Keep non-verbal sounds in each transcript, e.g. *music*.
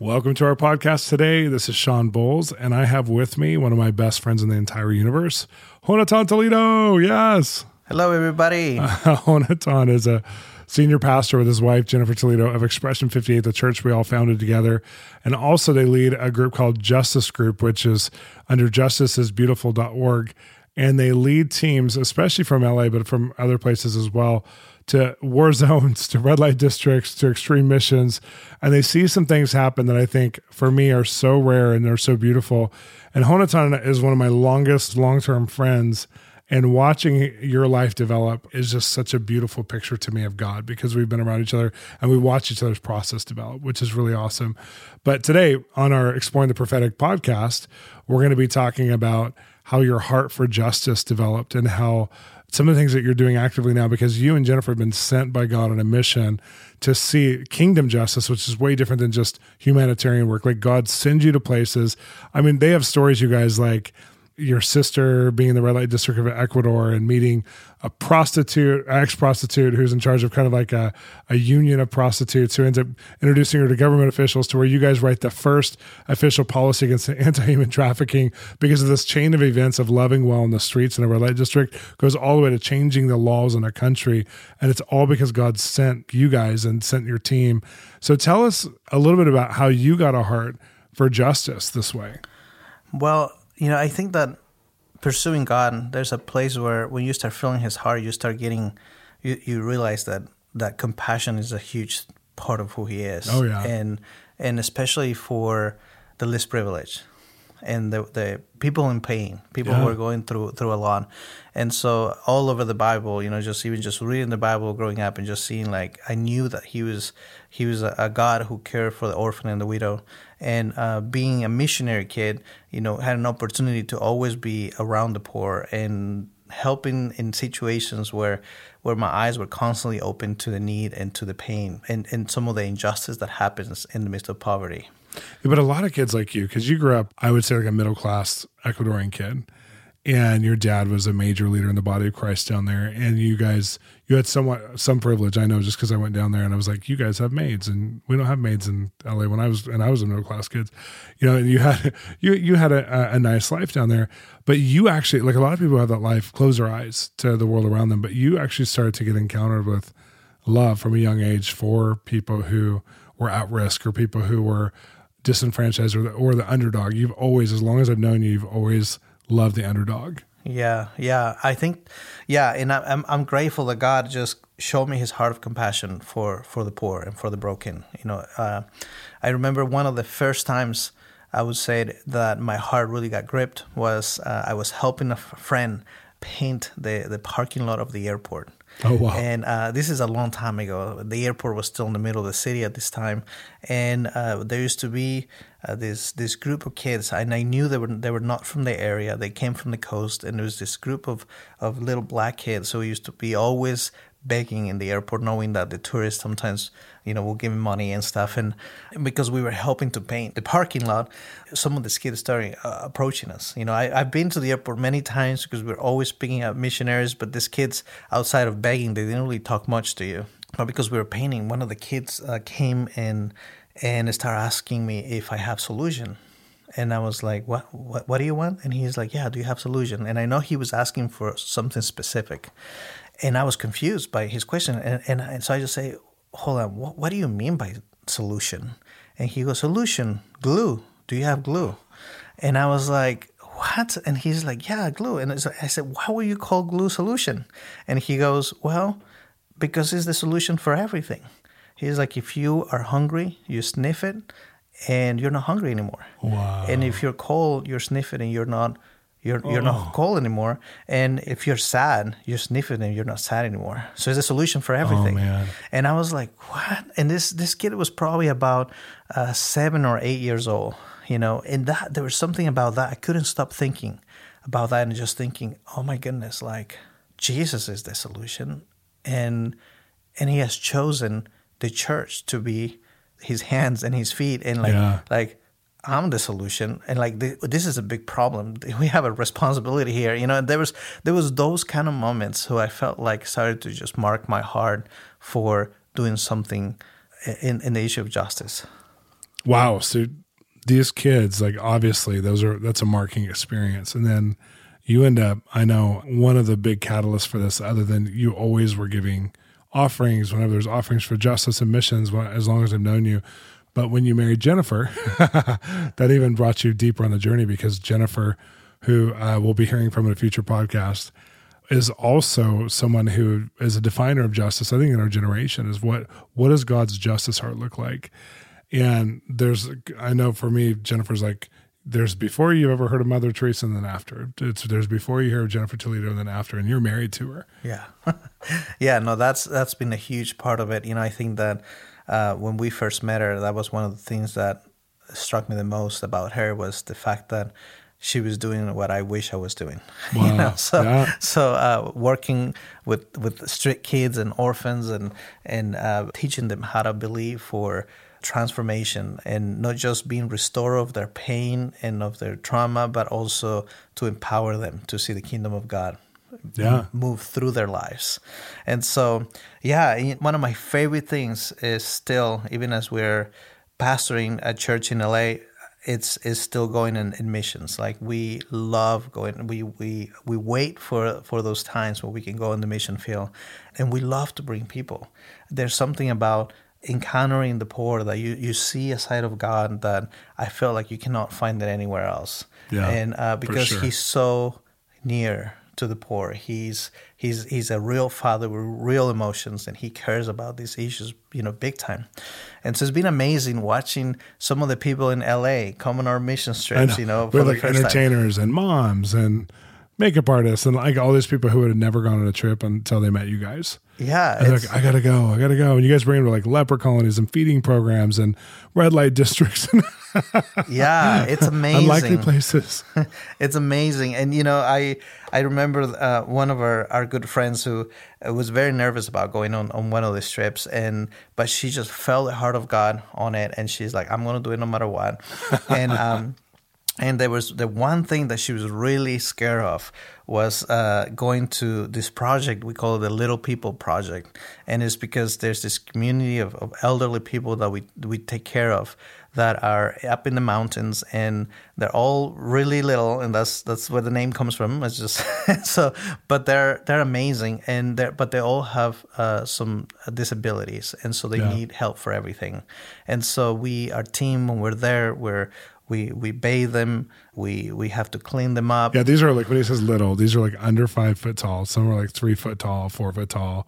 Welcome to our podcast today. This is Shawn Bolz, and I have with me one of my best friends in the entire universe, Honatan Toledo. Yes. Hello, everybody. *laughs* Honatan is a senior pastor with his wife, Jennifer Toledo, of Expression 58, the church we all founded together. And also, they lead a group called Justice Group, which is under justiceisbeautiful.org. And they lead teams, especially from LA, but from other places as well, to war *laughs* zones, to red light districts, to extreme missions. And they see some things happen that I think for me are so rare and they're so beautiful. And Jonathan is one of my longest long term friends. And watching your life develop is just such a beautiful picture to me of God because we've been around each other and we watch each other's process develop, which is really awesome. But today on our Exploring the Prophetic podcast, we're going to be talking about how your heart for justice developed and how some of the things that you're doing actively now because you and Jennifer have been sent by God on a mission to see kingdom justice, which is way different than just humanitarian work. Like God sends you to places. I mean, they have stories, you guys, like your sister being in the red light district of Ecuador and meeting a prostitute, ex prostitute who's in charge of kind of like a, a union of prostitutes who ends up introducing her to government officials to where you guys write the first official policy against *laughs* anti human trafficking because of this chain of events of loving well in the streets in a red light district goes all the way to changing the laws in a country. And it's all because God sent you guys and sent your team. So tell us a little bit about how you got a heart for justice this way. Well, you know, I think that pursuing God, there's a place where when you start feeling His heart, you start getting, you, you realize that that compassion is a huge part of who He is. Oh yeah, and and especially for the least privileged and the the people in pain, people yeah. who are going through through a lot. And so all over the Bible, you know, just even just reading the Bible growing up and just seeing like I knew that he was he was a, a God who cared for the orphan and the widow. And uh, being a missionary kid, you know, had an opportunity to always be around the poor and helping in situations where where my eyes were constantly open to the need and to the pain and, and some of the injustice that happens in the midst of poverty. But a lot of kids like you, because you grew up, I would say, like a middle class Ecuadorian kid, and your dad was a major leader in the body of Christ down there, and you guys, you had somewhat some privilege. I know just because I went down there and I was like, you guys have maids, and we don't have maids in LA. When I was and I was a middle class kid, you know, and you had *laughs* you you had a, a nice life down there, but you actually like a lot of people have that life close their eyes to the world around them, but you actually started to get encountered with love from a young age for people who were at risk or people who were disenfranchised or the, or the underdog. You've always, as long as I've known you, you've always loved the underdog. Yeah, yeah. I think, yeah, and I'm I'm grateful that God just showed me His heart of compassion for for the poor and for the broken. You know, uh, I remember one of the first times I would say that my heart really got gripped was uh, I was helping a friend paint the the parking lot of the airport Oh wow! And uh, this is a long time ago. The airport was still in the middle of the city at this time, and uh, there used to be uh, this this group of kids, and I knew they were they were not from the area. They came from the coast, and there was this group of of little black kids who used to be always begging in the airport, knowing that the tourists sometimes, you know, will give him money and stuff. And because we were helping to paint the parking lot, some of the kids started uh, approaching us. You know, I, have been to the airport many times because we're always picking up missionaries, but these kids, outside of begging, they didn't really talk much to you. But because we were painting, one of the kids uh, came and and started asking me if I have solution. And I was like, what, what, what do you want? And he's like, yeah, do you have solution? And I know he was asking for something specific and I was confused by his question, and, and, and so I just say, "Hold on, what, what do you mean by solution?" And he goes, "Solution, glue. Do you have glue?" And I was like, "What?" And he's like, "Yeah, glue." And I said, "Why would you call glue solution?" And he goes, "Well, because it's the solution for everything." He's like, "If you are hungry, you sniff it, and you're not hungry anymore. Wow. And if you're cold, you're sniffing, and you're not." You're you're Oh. not cold anymore. And if you're sad, you're sniffing and you're not sad anymore. So it's a solution for everything. Oh, man. And I was like, what? And this this kid was probably about uh, seven or eight years old, you know. And that there was something about that I couldn't stop thinking about that and just thinking, oh my goodness, like Jesus is the solution, and and He has chosen the church to be His hands and His feet, and like Yeah. like. I'm the solution, and like th- this is a big problem. *laughs* We have a responsibility here, you know. And there was there was those kind of moments who I felt like started to just mark my heart for doing something in in the issue of justice. Wow. So these kids, like obviously those are that's a marking experience. And then you end up, I know one of the big catalysts for this, other than you always were giving offerings whenever there's offerings for justice and missions, as long as I've known you. But when you married Jennifer, *laughs* that even brought you deeper on the journey because Jennifer, who uh, we'll be hearing from in a future podcast, is also someone who is a definer of justice. I think in our generation is what what does God's justice heart look like? And there's I know for me, Jennifer's like there's before you ever heard of Mother Teresa and then after. It's there's before you hear of Jennifer Toledo and then after, and you're married to her. Yeah, *laughs* yeah. No, that's that's been a huge part of it. You know, I think that uh, when we first met her, that was one of the things that struck me the most about her was the fact that she was doing what I wish I was doing. *laughs* you Wow. know, so Yeah. so uh, working with with street kids and orphans and and uh, teaching them how to believe for transformation and not just being restored of their pain and of their trauma, but also to empower them to see the kingdom of God Yeah. move through their lives. And so, yeah, one of my favorite things is still, even as we're pastoring a church in LA, it's is still going in, in missions. Like we love going. We we we wait for for those times where we can go in the mission field, and we love to bring people. There's something about encountering the poor that you you see a side of God that I feel like you cannot find it anywhere else. Yeah, and uh, because sure. he's so near to the poor. He's he's he's a real father with real emotions, and he cares about these issues, you know, big time. And so it's been amazing watching some of the people in LA come on our mission trips. You know, we're for the like first time. entertainers and moms and makeup artists and like all these people who would have never gone on a trip until they met you guys. Yeah, like, I gotta go, I gotta go. And you guys bring them to like leper colonies and feeding programs and red light districts *laughs* yeah, it's amazing. unlikely places. *laughs* it's amazing and you know i i remember uh, one of our, our good friends who uh, was very nervous about going on, on one of these trips and but she just felt the heart of god on it and she's like i'm gonna do it no matter what and um and there was the one thing that she was really scared of was uh, going to this project we call it the Little People Project, and it's because there's this community of, of elderly people that we we take care of that are up in the mountains, and they're all really little, and that's that's where the name comes from. It's just *laughs* so, but they're they're amazing, and they are but they all have uh, some disabilities, and so they Yeah. need help for everything, and so we our team when we're there we're we we bathe them we we have to clean them up Yeah, these are like when he says little, these are like under five foot tall. Some are like three foot tall, four foot tall,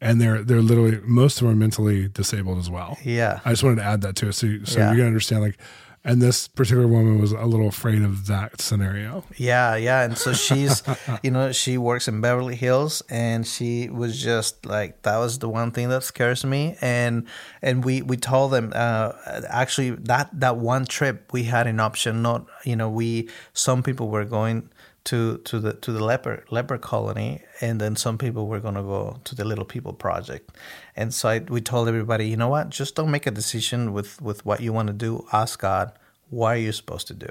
and they're they're literally most of them are mentally disabled as well. yeah I just wanted to add that to it, so you- so Yeah. you can understand like, and this particular woman was a little afraid of that scenario. yeah yeah and so she's *laughs* you know she works in beverly hills and she was just like that was the one thing that scares me and and we we told them uh actually that that one trip we had an option not you know we some people were going to to the to the leper leper colony and then some people were going to go to the little people project. And so I, we told everybody you know what? Just don't make a decision with with what you want to do. Ask god what are you supposed to do?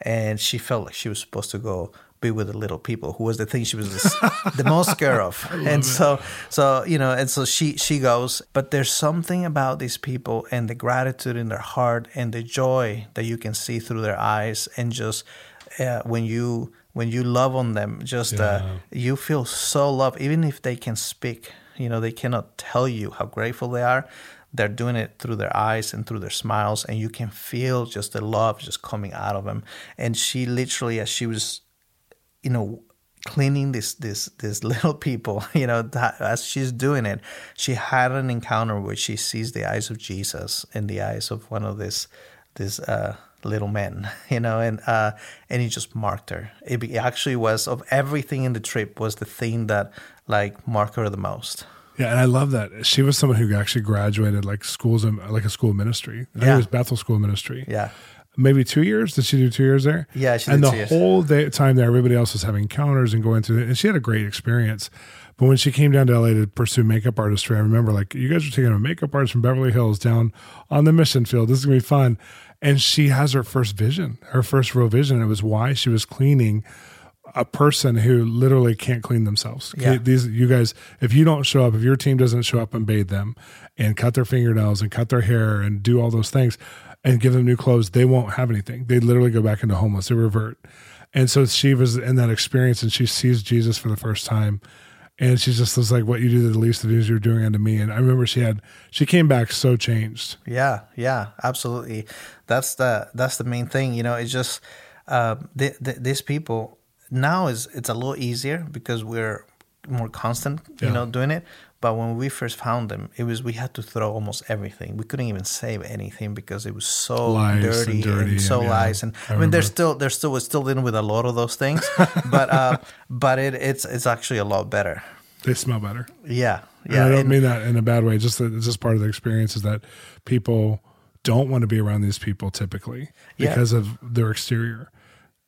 And she felt like she was supposed to go be with the little people who was the thing she was the, *laughs* the most scared of. And so so you know and so she she goes but there's something about these people and the gratitude in their heart and the joy that you can see through their eyes and just uh, when you when you love on them just uh, you feel so loved. Even if they can speak you know they cannot tell you how grateful they are they're doing it through their eyes and through their smiles and you can feel just the love just coming out of them. And she literally as she was you know cleaning this this this *laughs* little people you know that, as she's doing it she had an encounter where she sees the eyes of jesus in the eyes of one of this this uh little men, *laughs* you know, and uh, and he just marked her. It actually was of everything in the trip was the thing that like marked her the most. Yeah, and I love that she was someone who actually graduated like schools in like a school ministry. I yeah. it was Bethel School Ministry. Yeah. Maybe two years. Did she do two years there? Yeah, she and the whole day, time there, everybody else was having counters and going through it, and she had a great experience. But when she came down to LA to pursue makeup artistry, I remember like you guys are taking a makeup artist from Beverly Hills down on the mission field. This is gonna be fun. And she has her first vision, her first real vision. It was why she was cleaning a person who literally can't clean themselves. Yeah. These you guys, if you don't show up, if your team doesn't show up and bathe them and cut their fingernails and cut their hair and do all those things and give them new clothes, they won't have anything. They literally go back into homeless. They revert. And so she was in that experience and she sees Jesus for the first time. And she just was like, What you do to the least of these, you're doing unto me. And I remember she had she came back so changed. Yeah, yeah, absolutely. That's the that's the main thing. You know, it's just uh, th- th- these people now is it's a little easier because we're more constant, you yeah. know, doing it. But when we first found them, it was we had to throw almost everything. We couldn't even save anything because it was so lice dirty, and, dirty and so yeah, lice. And I, I mean, they're still they're still we're still dealing with a lot of those things, *laughs* but uh, but it, it's it's actually a lot better. They smell better. Yeah, yeah. And I don't and, mean that in a bad way. Just that it's just part of the experience is that people don't want to be around these people typically because yeah. of their exterior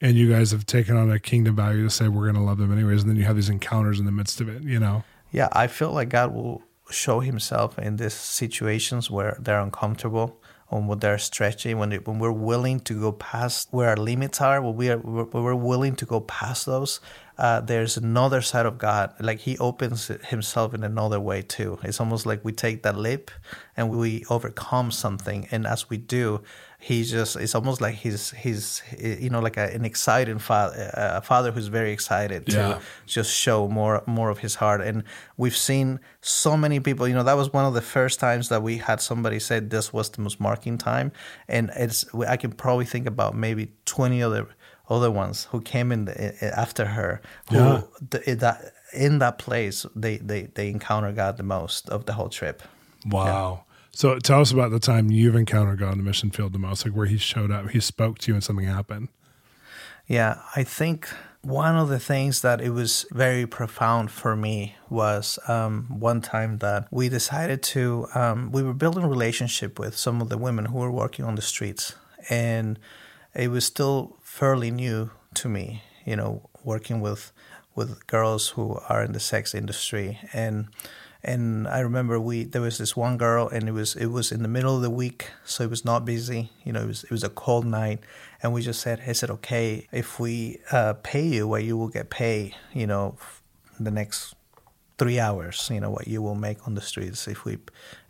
and you guys have taken on a kingdom value to say we're going to love them anyways and then you have these encounters in the midst of it you know yeah i feel like god will show himself in these situations where they're uncomfortable on what they're stretching when, when we're willing to go past where our limits are when, we are when we're willing to go past those uh, there's another side of God. Like He opens Himself in another way too. It's almost like we take that leap and we overcome something, and as we do, He just it's almost like He's He's you know like a, an exciting father, a father who's very excited to just show more more of His heart. And we've seen so many people. You know that was one of the first times that we had somebody say this was the most marking time, and it's I can probably think about maybe twenty other other ones who came in the, after her who yeah. the, that in that place they, they they encounter God the most of the whole trip. Wow. Yeah. So tell us about the time you've encountered God in the mission field the most, like where He showed up, He spoke to you, and something happened. Yeah, I think one of the things that it was very profound for me was um, one time that we decided to um, we were building a relationship with some of the women who were working on the streets, and it was still fairly new to me, you know, working with with girls who are in the sex industry and and I remember we there was this one girl and it was it was in the middle of the week so it was not busy you know it was it was a cold night and we just said is it okay if we uh, pay you what you will get paid you know the next three hours you know what you will make on the streets if we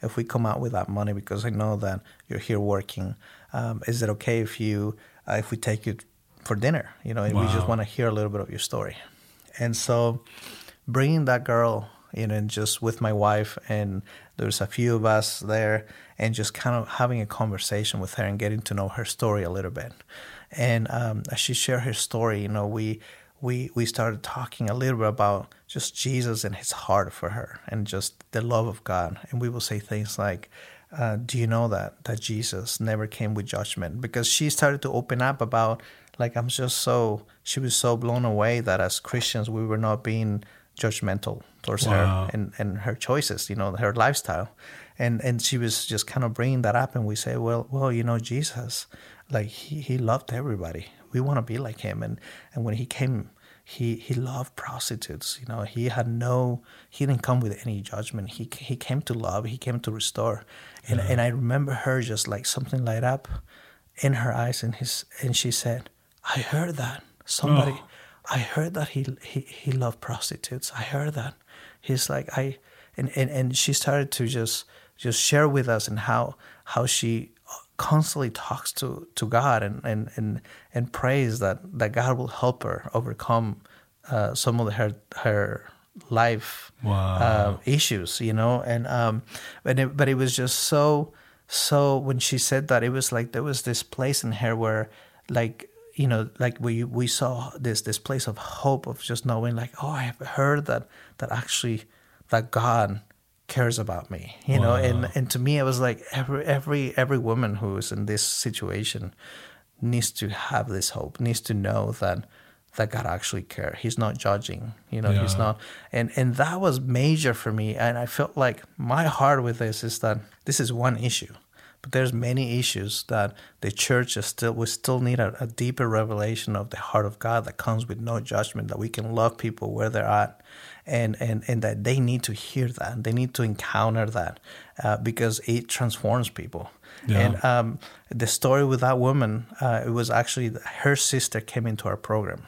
if we come out with that money because I know that you're here working um, is it okay if you uh, if we take you for dinner, you know, and wow. we just want to hear a little bit of your story. And so bringing that girl, you know, and just with my wife, and there's a few of us there, and just kind of having a conversation with her and getting to know her story a little bit. And um, as she shared her story, you know, we we we started talking a little bit about just Jesus and his heart for her, and just the love of God. And we will say things like, uh, "Do you know that that Jesus never came with judgment?" Because she started to open up about like I'm just so she was so blown away that as Christians we were not being judgmental towards wow. her and, and her choices, you know, her lifestyle. And and she was just kind of bringing that up and we say, well, well, you know, Jesus, like he, he loved everybody. We want to be like him. And and when he came, he he loved prostitutes. You know, he had no he didn't come with any judgment. He he came to love. He came to restore. And yeah. and I remember her just like something light up in her eyes and his and she said, I heard that somebody. Oh. I heard that he, he he loved prostitutes. I heard that. He's like I, and, and and she started to just just share with us and how how she constantly talks to, to God and, and, and, and prays that, that God will help her overcome uh, some of her her life wow. uh, issues, you know. And um, but it, but it was just so so when she said that, it was like there was this place in her where like you know, like we we saw this this place of hope of just knowing, like, oh, I have heard that that actually that God cares about me, you wow. know, and and to me it was like every every every woman who is in this situation needs to have this hope, needs to know that that God actually cares. He's not judging, you know, yeah. he's not and and that was major for me. And I felt like my heart with this is that this is one issue. But there's many issues that the church is still we still need a, a deeper revelation of the heart of God that comes with no judgment, that we can love people where they're at and and and that they need to hear that they need to encounter that uh, because it transforms people yeah. and um, the story with that woman uh, it was actually her sister came into our program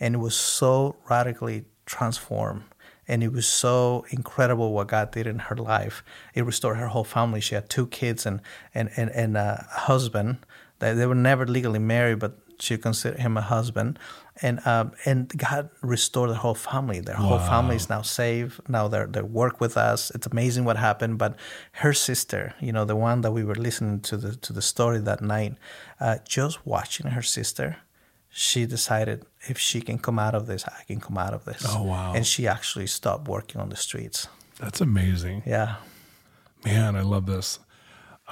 and it was so radically transformed and it was so incredible what God did in her life. It restored her whole family. She had two kids and and and, and a husband. They, they were never legally married, but she considered him a husband and um, and God restored the whole family. Their wow. whole family is now saved. Now they they work with us. It's amazing what happened. But her sister, you know, the one that we were listening to the to the story that night, uh, just watching her sister, she decided if she can come out of this, I can come out of this. Oh wow! And she actually stopped working on the streets. That's amazing. Yeah, man, I love this.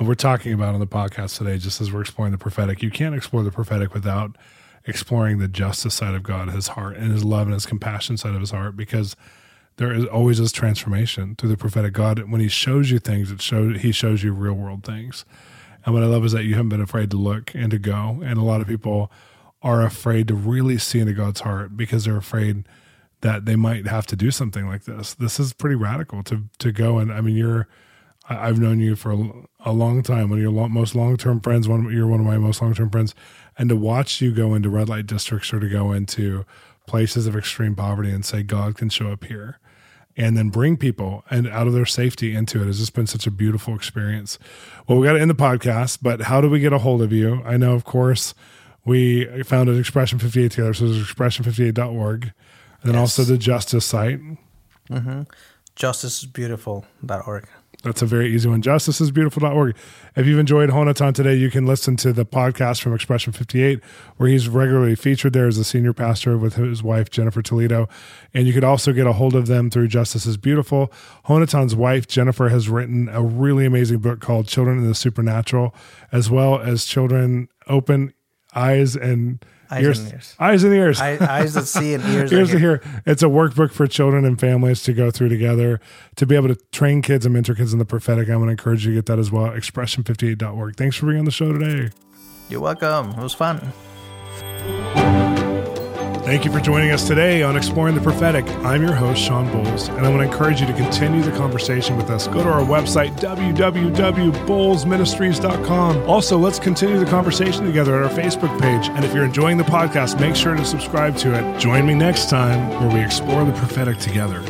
Uh, we're talking about on the podcast today, just as we're exploring the prophetic. You can't explore the prophetic without exploring the justice side of God, his heart, and his love and his compassion side of his heart, because there is always this transformation through the prophetic God. When he shows you things, it shows he shows you real world things. And what I love is that you haven't been afraid to look and to go. And a lot of people are afraid to really see into God's heart because they're afraid that they might have to do something like this. This is pretty radical to to go and I mean you're I've known you for a, long time. One of your most long term friends. One you're one of my most long term friends and to watch you go into red light districts or to go into places of extreme poverty and say God can show up here and then bring people and out of their safety into it has just been such a beautiful experience. Well, we got to end the podcast, but how do we get a hold of you? I know, of course, we founded Expression 58 together, so it's expression58.org, and then yes. also the Justice site. Mm-hmm. Justiceisbeautiful.org. That's a very easy one. Justiceisbeautiful.org. If you've enjoyed Jonathan today, you can listen to the podcast from Expression 58, where he's regularly featured there as a senior pastor with his wife, Jennifer Toledo. And you could also get a hold of them through Justice is Beautiful. Jonathan's wife, Jennifer, has written a really amazing book called Children and the Supernatural, as well as Children Open Eyes and Eyes ears, and ears. Eyes and ears. eyes, eyes that see and ears, *laughs* ears to hear. It's a workbook for children and families to go through together to be able to train kids and mentor kids in the prophetic. I'm going to encourage you to get that as well. Expression58.org. Thanks for being on the show today. You're welcome. It was fun. Thank you for joining us today on Exploring the Prophetic. I'm your host, Shawn Bolz, and I want to encourage you to continue the conversation with us. Go to our website, www.bolzministries.com. Also, let's continue the conversation together at our Facebook page. And if you're enjoying the podcast, make sure to subscribe to it. Join me next time where we explore the prophetic together.